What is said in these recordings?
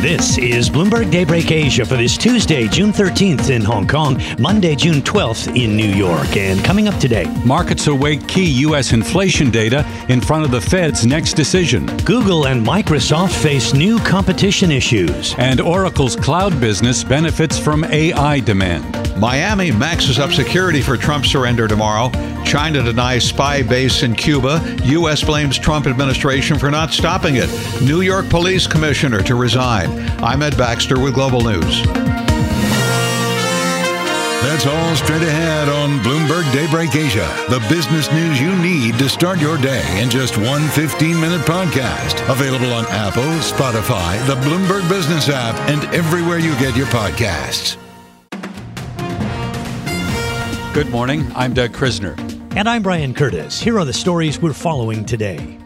This is Bloomberg Daybreak Asia for this Tuesday, June 13th in Hong Kong, Monday, June 12th in New York. And coming up today, markets await key U.S. inflation data in front of the Fed's next decision. Google and Microsoft face new competition issues. And Oracle's cloud business benefits from AI demand. Miami maxes up security for Trump surrender tomorrow. China denies spy base in Cuba. U.S. blames Trump administration for not stopping it. New York Police Commissioner to resign. I'm Ed Baxter with Global News. That's all straight ahead on Bloomberg Daybreak Asia. The business news you need to start your day in just one 15 minute podcast. Available on Apple, Spotify, the Bloomberg Business app, and everywhere you get your podcasts. Good morning. I'm Doug Krisner. And I'm Brian Curtis. Here are the stories we're following today.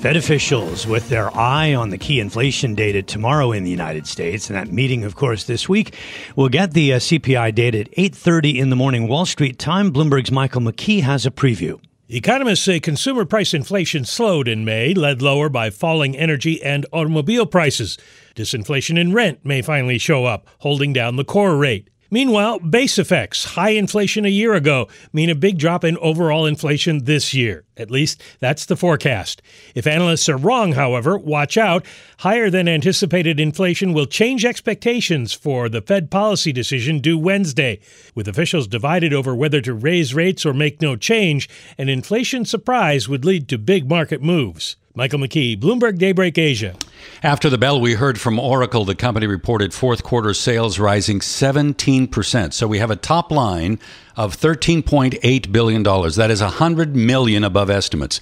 Fed officials with their eye on the key inflation data tomorrow in the United States, and that meeting, of course, this week, will get the uh, CPI data at 8.30 in the morning Wall Street time. Bloomberg's Michael McKee has a preview. Economists say consumer price inflation slowed in May, led lower by falling energy and automobile prices. Disinflation in rent may finally show up, holding down the core rate. Meanwhile, base effects, high inflation a year ago, mean a big drop in overall inflation this year. At least that's the forecast. If analysts are wrong, however, watch out. Higher than anticipated inflation will change expectations for the Fed policy decision due Wednesday. With officials divided over whether to raise rates or make no change, an inflation surprise would lead to big market moves. Michael McKee, Bloomberg Daybreak Asia. After the bell, we heard from Oracle. The company reported fourth quarter sales rising 17%. So we have a top line of $13.8 billion. That is 100 million above estimates.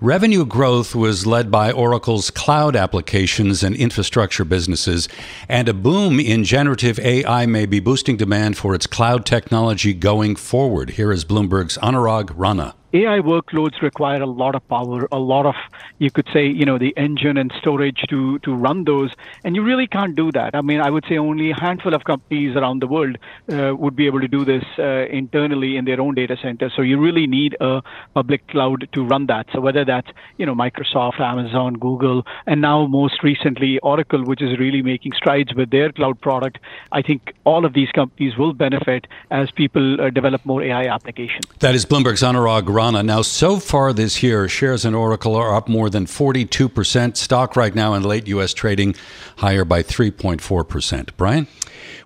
Revenue growth was led by Oracle's cloud applications and infrastructure businesses, and a boom in generative AI may be boosting demand for its cloud technology going forward. Here is Bloomberg's Anurag Rana. AI workloads require a lot of power, a lot of, you could say, you know, the engine and storage to, to run those. And you really can't do that. I mean, I would say only a handful of companies around the world uh, would be able to do this uh, internally in their own data centers. So you really need a public cloud to run that. So whether that's, you know, Microsoft, Amazon, Google, and now most recently Oracle, which is really making strides with their cloud product, I think all of these companies will benefit as people uh, develop more AI applications. That is Bloomberg's Anurag Rana. Now, so far this year, shares in Oracle are up more than 42%. Stock right now in late U.S. trading higher by 3.4%. Brian?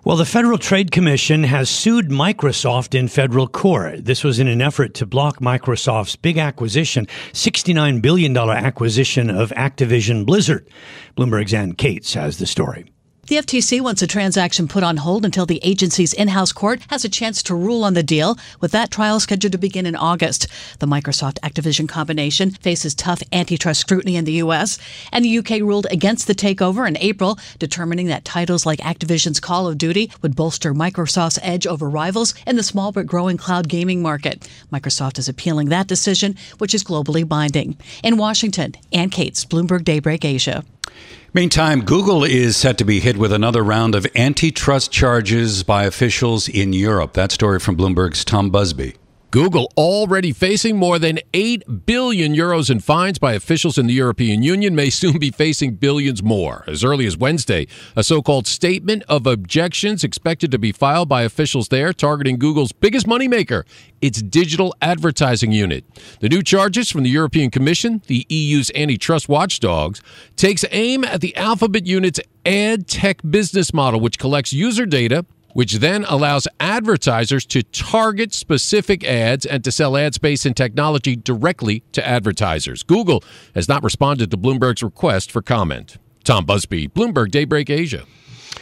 Well, the Federal Trade Commission has sued Microsoft in federal court. This was in an effort to block Microsoft's big acquisition, $69 billion acquisition of Activision Blizzard. Bloomberg's Ann Cates has the story. The FTC wants a transaction put on hold until the agency's in-house court has a chance to rule on the deal, with that trial scheduled to begin in August. The Microsoft Activision combination faces tough antitrust scrutiny in the U.S., and the U.K. ruled against the takeover in April, determining that titles like Activision's Call of Duty would bolster Microsoft's edge over rivals in the small but growing cloud gaming market. Microsoft is appealing that decision, which is globally binding. In Washington, Ann Cates, Bloomberg Daybreak Asia. Meantime, Google is set to be hit with another round of antitrust charges by officials in Europe. That story from Bloomberg's Tom Busby. Google already facing more than 8 billion euros in fines by officials in the European Union may soon be facing billions more. As early as Wednesday, a so-called statement of objections expected to be filed by officials there targeting Google's biggest moneymaker, its digital advertising unit. The new charges from the European Commission, the EU's antitrust watchdogs, takes aim at the Alphabet unit's ad tech business model which collects user data which then allows advertisers to target specific ads and to sell ad space and technology directly to advertisers. Google has not responded to Bloomberg's request for comment. Tom Busby, Bloomberg Daybreak Asia.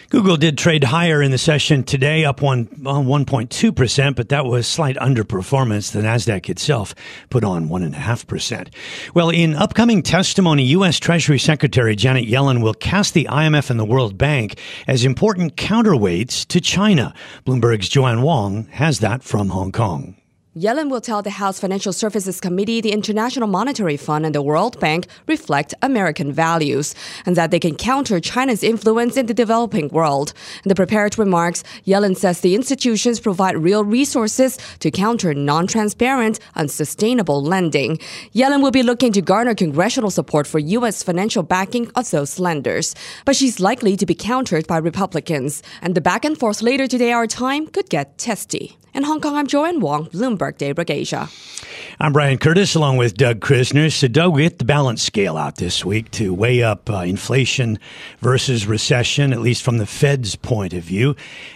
Google did trade higher in the session today, up one uh, 1.2%, but that was slight underperformance. The Nasdaq itself put on 1.5%. Well, in upcoming testimony, U.S. Treasury Secretary Janet Yellen will cast the IMF and the World Bank as important counterweights to China. Bloomberg's Joanne Wong has that from Hong Kong. Yellen will tell the House Financial Services Committee the International Monetary Fund and the World Bank reflect American values and that they can counter China's influence in the developing world. In the prepared remarks, Yellen says the institutions provide real resources to counter non transparent, unsustainable lending. Yellen will be looking to garner congressional support for U.S. financial backing of those lenders. But she's likely to be countered by Republicans. And the back and forth later today, our time, could get testy. In Hong Kong, I'm Joanne Wong, Bloomberg Daybreak Asia. I'm Brian Curtis along with Doug Krisner. So, Doug, we get the balance scale out this week to weigh up uh, inflation versus recession, at least from the Fed's point of view.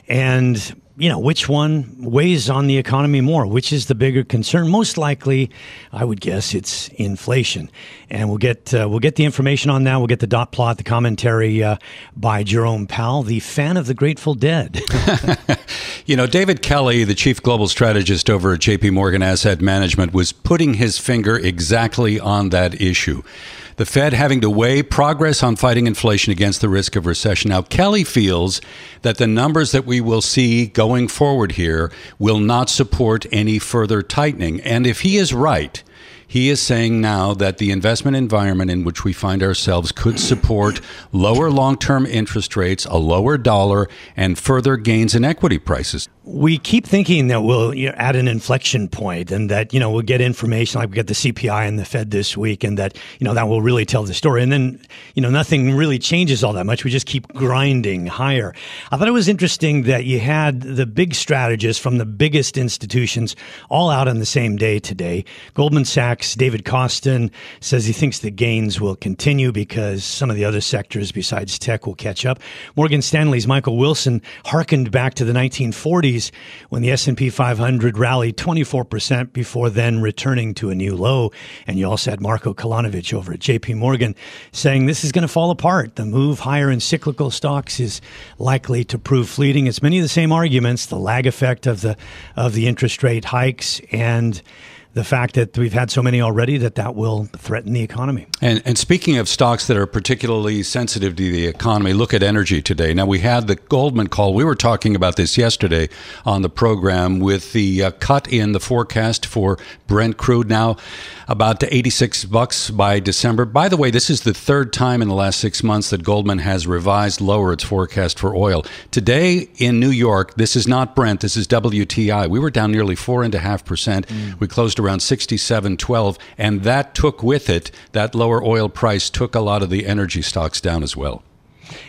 And you know, which one weighs on the economy more? Which is the bigger concern? Most likely, I would guess it's inflation. And we'll get uh, we'll get the information on that. We'll get the dot plot, the commentary uh, by Jerome Powell, the fan of the Grateful Dead. you know, David Kelly, the chief global strategist over at JP Morgan Asset Management, was putting his finger exactly on that issue the Fed having to weigh progress on fighting inflation against the risk of recession. Now, Kelly feels that the numbers that we will see going forward here will not support any further tightening. And if he is right, he is saying now that the investment environment in which we find ourselves could support lower long term interest rates, a lower dollar, and further gains in equity prices we keep thinking that we'll you know, at an inflection point and that you know we'll get information like we got the CPI and the Fed this week and that you know that will really tell the story. And then you know nothing really changes all that much. We just keep grinding higher. I thought it was interesting that you had the big strategists from the biggest institutions all out on the same day today. Goldman sachs david kostin says he thinks the gains will continue because some of the other sectors besides tech will catch up. Morgan stanley's michael wilson harkened back to the 1940s when the S&P 500 rallied 24% before then returning to a new low. And you also had Marco Kolanovic over at JP Morgan saying this is going to fall apart. The move higher in cyclical stocks is likely to prove fleeting. It's many of the same arguments, the lag effect of the of the interest rate hikes and the fact that we've had so many already that that will threaten the economy. And, and speaking of stocks that are particularly sensitive to the economy, look at energy today. Now we had the Goldman call. We were talking about this yesterday on the program with the uh, cut in the forecast for Brent crude now about to 86 bucks by December. By the way, this is the third time in the last six months that Goldman has revised lower its forecast for oil. Today in New York, this is not Brent. This is WTI. We were down nearly four and a half percent. Mm. We closed around 67.12, and that took with it that lower oil price took a lot of the energy stocks down as well.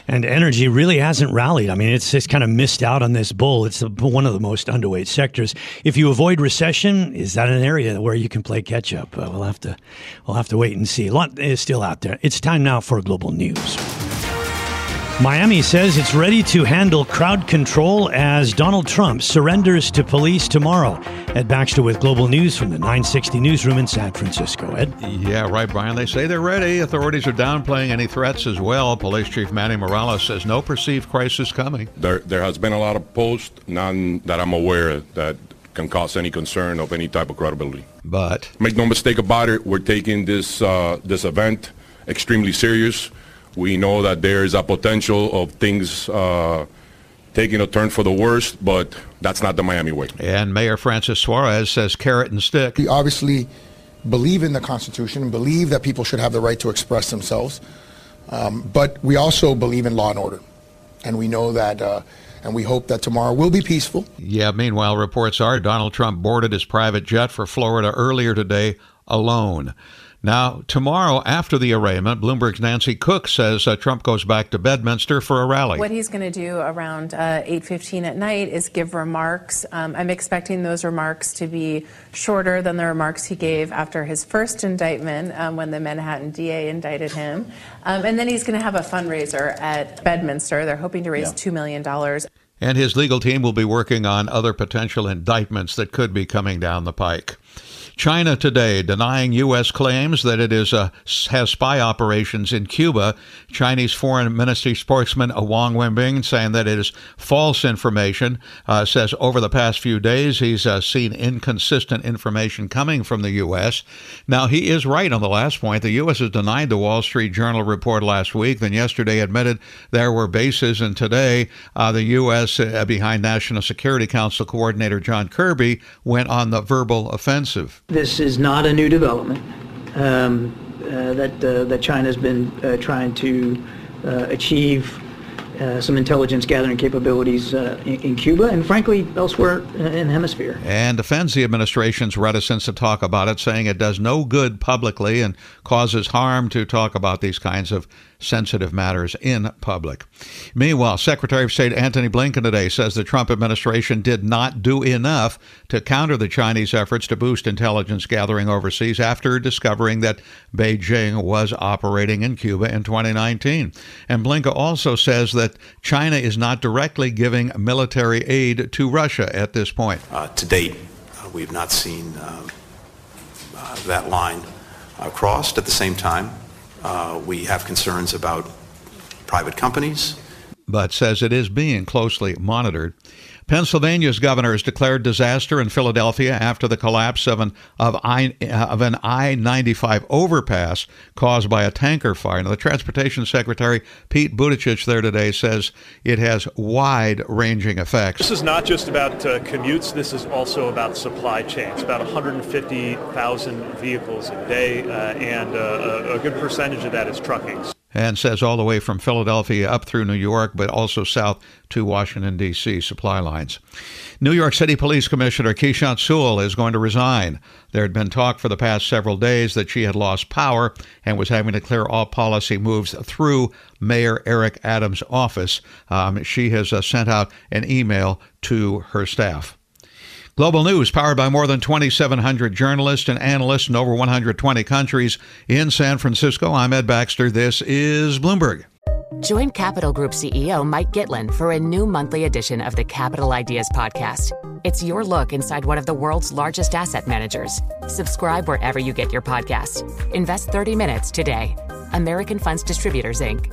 And energy really hasn't rallied. I mean, it's just kind of missed out on this bull. It's one of the most underweight sectors. If you avoid recession, is that an area where you can play catch up? Uh, we'll have to, we'll have to wait and see. A lot is still out there. It's time now for global news. Miami says it's ready to handle crowd control as Donald Trump surrenders to police tomorrow. Ed Baxter with Global News from the 960 Newsroom in San Francisco. Ed? Yeah, right, Brian. They say they're ready. Authorities are downplaying any threats as well. Police Chief Manny Morales says no perceived crisis coming. There, there has been a lot of posts, none that I'm aware of, that can cause any concern of any type of credibility. But make no mistake about it, we're taking this uh, this event extremely serious. We know that there is a potential of things uh, taking a turn for the worst, but that's not the Miami way. And Mayor Francis Suarez says carrot and stick. We obviously believe in the Constitution and believe that people should have the right to express themselves, um, but we also believe in law and order. And we know that. Uh, and we hope that tomorrow will be peaceful. Yeah, meanwhile, reports are Donald Trump boarded his private jet for Florida earlier today alone. Now, tomorrow after the arraignment, Bloomberg's Nancy Cook says uh, Trump goes back to Bedminster for a rally. What he's going to do around uh, 8:15 at night is give remarks. Um, I'm expecting those remarks to be shorter than the remarks he gave after his first indictment um, when the Manhattan DA indicted him. Um, and then he's going to have a fundraiser at Bedminster. They're hoping to raise yeah. $2 million. And his legal team will be working on other potential indictments that could be coming down the pike. China today denying U.S. claims that it is a, has spy operations in Cuba. Chinese Foreign Ministry spokesman Wang Wenbin saying that it is false information. Uh, says over the past few days he's uh, seen inconsistent information coming from the U.S. Now he is right on the last point. The U.S. has denied the Wall Street Journal report last week, then yesterday admitted there were bases, and today uh, the U.S. Uh, behind National Security Council coordinator John Kirby went on the verbal offensive. This is not a new development um, uh, that uh, that China's been uh, trying to uh, achieve uh, some intelligence gathering capabilities uh, in, in, Cuba and, frankly, elsewhere in the hemisphere. And defends the administration's reticence to talk about it, saying it does no good publicly and causes harm to talk about these kinds of sensitive matters in public. Meanwhile, Secretary of State Antony Blinken today says the Trump administration did not do enough to counter the Chinese efforts to boost intelligence gathering overseas after discovering that Beijing was operating in Cuba in 2019. And Blinken also says that China is not directly giving military aid to Russia at this point. Uh, to date, uh, we've not seen uh, uh that line uh, crossed. At the same time, uh, we have concerns about private companies. But says it is being closely monitored. Pennsylvania's governor has declared disaster in Philadelphia after the collapse of an of, I, of an I-95 overpass caused by a tanker fire. Now, the transportation secretary Pete Buttigieg there today says it has wide-ranging effects. This is not just about uh, commutes. This is also about supply chains. About 150,000 vehicles a day, uh, and uh, a good percentage of that is trucking and says all the way from Philadelphia up through New York, but also south to Washington, D.C. supply lines. New York City Police Commissioner Keechant Sewell is going to resign. There had been talk for the past several days that she had lost power and was having to clear all policy moves through Mayor Eric Adams' office. Um, she has uh, sent out an email to her staff. Global News, powered by more than 2,700 journalists and analysts in over 120 countries. In San Francisco, I'm Ed Baxter. This is Bloomberg. Join Capital Group CEO Mike Gitlin for a new monthly edition of the Capital Ideas Podcast. It's your look inside one of the world's largest asset managers. Subscribe wherever you get your podcasts. Invest 30 minutes today. American Funds Distributors, Inc.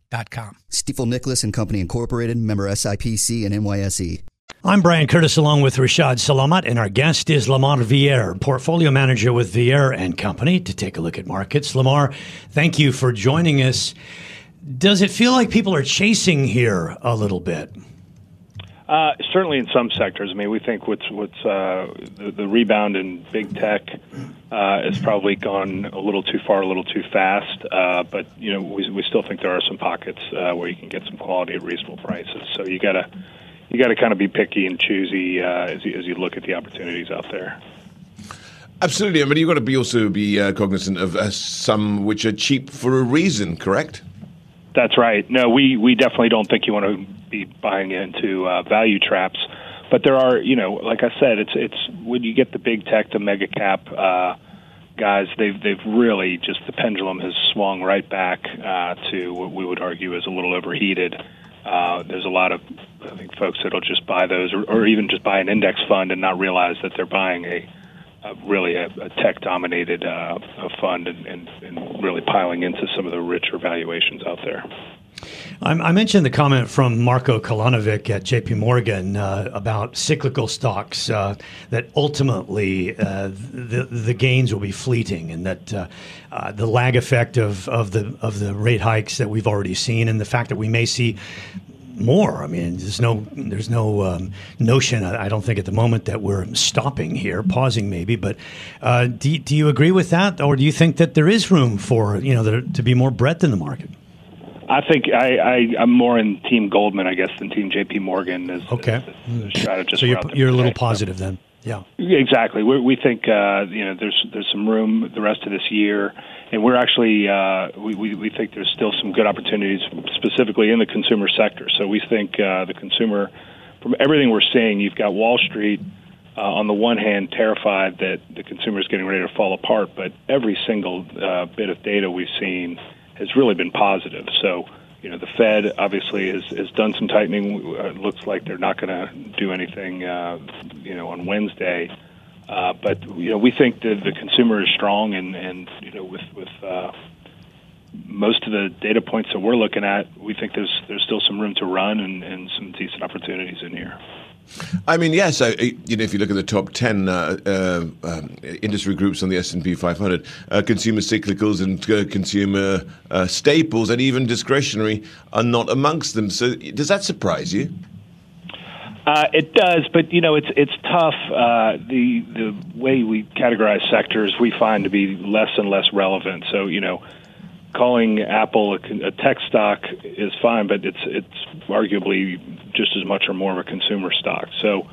com. Stifel Nicolaus and Company Incorporated, member SIPC and NYSE. I'm Brian Curtis along with Rishaad Salamat, and our guest is Lamar Villere, portfolio manager with Villere and Company, to take a look at markets. Lamar, thank you for joining us. Does it feel like people are chasing here a little bit? Uh, certainly, in some sectors. I mean, we think what's what's uh, the, the, rebound in big tech uh, has probably gone a little too far, a little too fast. Uh, but you know, we, we still think there are some pockets uh, where you can get some quality at reasonable prices. So you gotta you gotta kind of be picky and choosy uh, as you, as you look at the opportunities out there. Absolutely, I mean, you've got to be also be cognizant of some which are cheap for a reason. Correct? That's right. No, we we definitely don't think you want to be buying into uh, value traps. But there are, you know, like I said, it's it's when you get the big tech, the mega cap uh, guys, they've they've really just the pendulum has swung right back uh, to what we would argue is a little overheated. Uh, there's a lot of I think folks that'll just buy those, or, or even just buy an index fund and not realize that they're buying a really a, a tech-dominated uh, fund and, and, and really piling into some of the richer valuations out there. I mentioned the comment from Marco Kolanovic at JP Morgan uh, about cyclical stocks, uh, that ultimately uh, the, the gains will be fleeting and that uh, uh, the lag effect of, of, the, of the rate hikes that we've already seen and the fact that we may see more. I mean, there's no there's no um, notion. I, don't think at the moment that we're stopping here, pausing maybe. But uh, do do you agree with that, or do you think that there is room for you know there, to be more breadth in the market? I think I, I am more in Team Goldman, I guess, than Team J.P. Morgan as, okay. strategist. So you're, you're a little positive then. Yeah, exactly. we we think uh, you know there's there's some room the rest of this year, and we're actually uh, we, we we think there's still some good opportunities specifically in the consumer sector. So we think uh, the consumer, from everything we're seeing, you've got Wall Street uh, on the one hand terrified that the consumer is getting ready to fall apart, but every single uh, bit of data we've seen has really been positive. So, you know, the Fed obviously has, has done some tightening. It looks like they're not going to do anything, uh, you know, on Wednesday. Uh, but you know, we think that the consumer is strong, and and you know, with with uh, most of the data points that we're looking at, we think there's there's still some room to run and, and some decent opportunities in here. I mean, yes. You know, if you look at the top ten uh, uh, um, industry groups on the S and P 500, uh, consumer cyclicals and uh, consumer uh, staples and even discretionary are not amongst them. So, does that surprise you? Uh, it does, but you know it's it's tough. the the way we categorize sectors, we find to be less and less relevant. So you know, calling Apple a, a, tech stock is fine, but it's it's arguably just as much or more of a consumer stock. So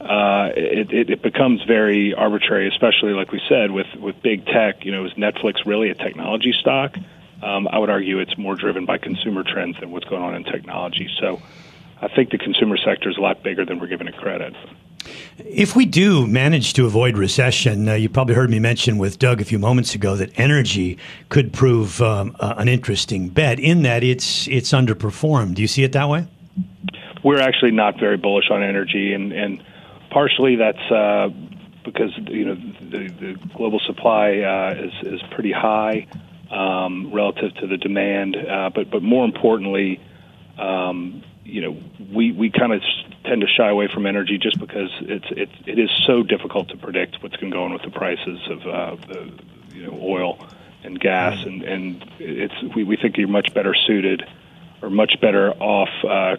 uh, it, it, it becomes very arbitrary, especially like we said with with big tech. You know, is Netflix really a technology stock? Um, I would argue it's more driven by consumer trends than what's going on in technology. So I think the consumer sector is a lot bigger than we're giving it credit. If we do manage to avoid recession, uh, you probably heard me mention with Doug a few moments ago that energy could prove um, uh, an interesting bet in that it's it's underperformed. Do you see it that way? We're actually not very bullish on energy, and, and partially that's uh, because you know the, the global supply uh, is is pretty high um, relative to the demand, uh, but but more importantly. Um, you know, we, we kind of tend to shy away from energy just because it's it, it is so difficult to predict what's going to go on with the prices of uh, the you know oil and gas, and and it's we, we think you're much better suited or much better off uh,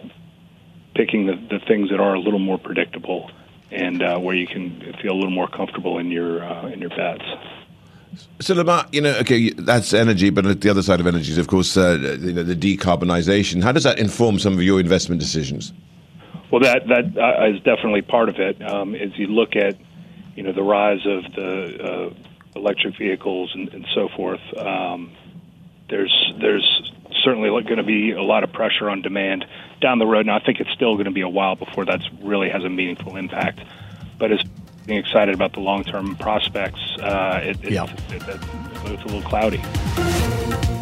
picking the, the things that are a little more predictable and uh, where you can feel a little more comfortable in your uh, in your bets. So, Lamar, you know, okay, that's energy, but the other side of energy is, of course, uh, you know, the decarbonisation. How does that inform some of your investment decisions? Well, that that uh, is definitely part of it. Um, as you look at, you know, the rise of the uh, electric vehicles and, and so forth, um, there's there's certainly going to be a lot of pressure on demand down the road. Now, I think it's still going to be a while before that really has a meaningful impact. But as being excited about the long term prospects, uh, it, it, yeah. it, it's a little cloudy.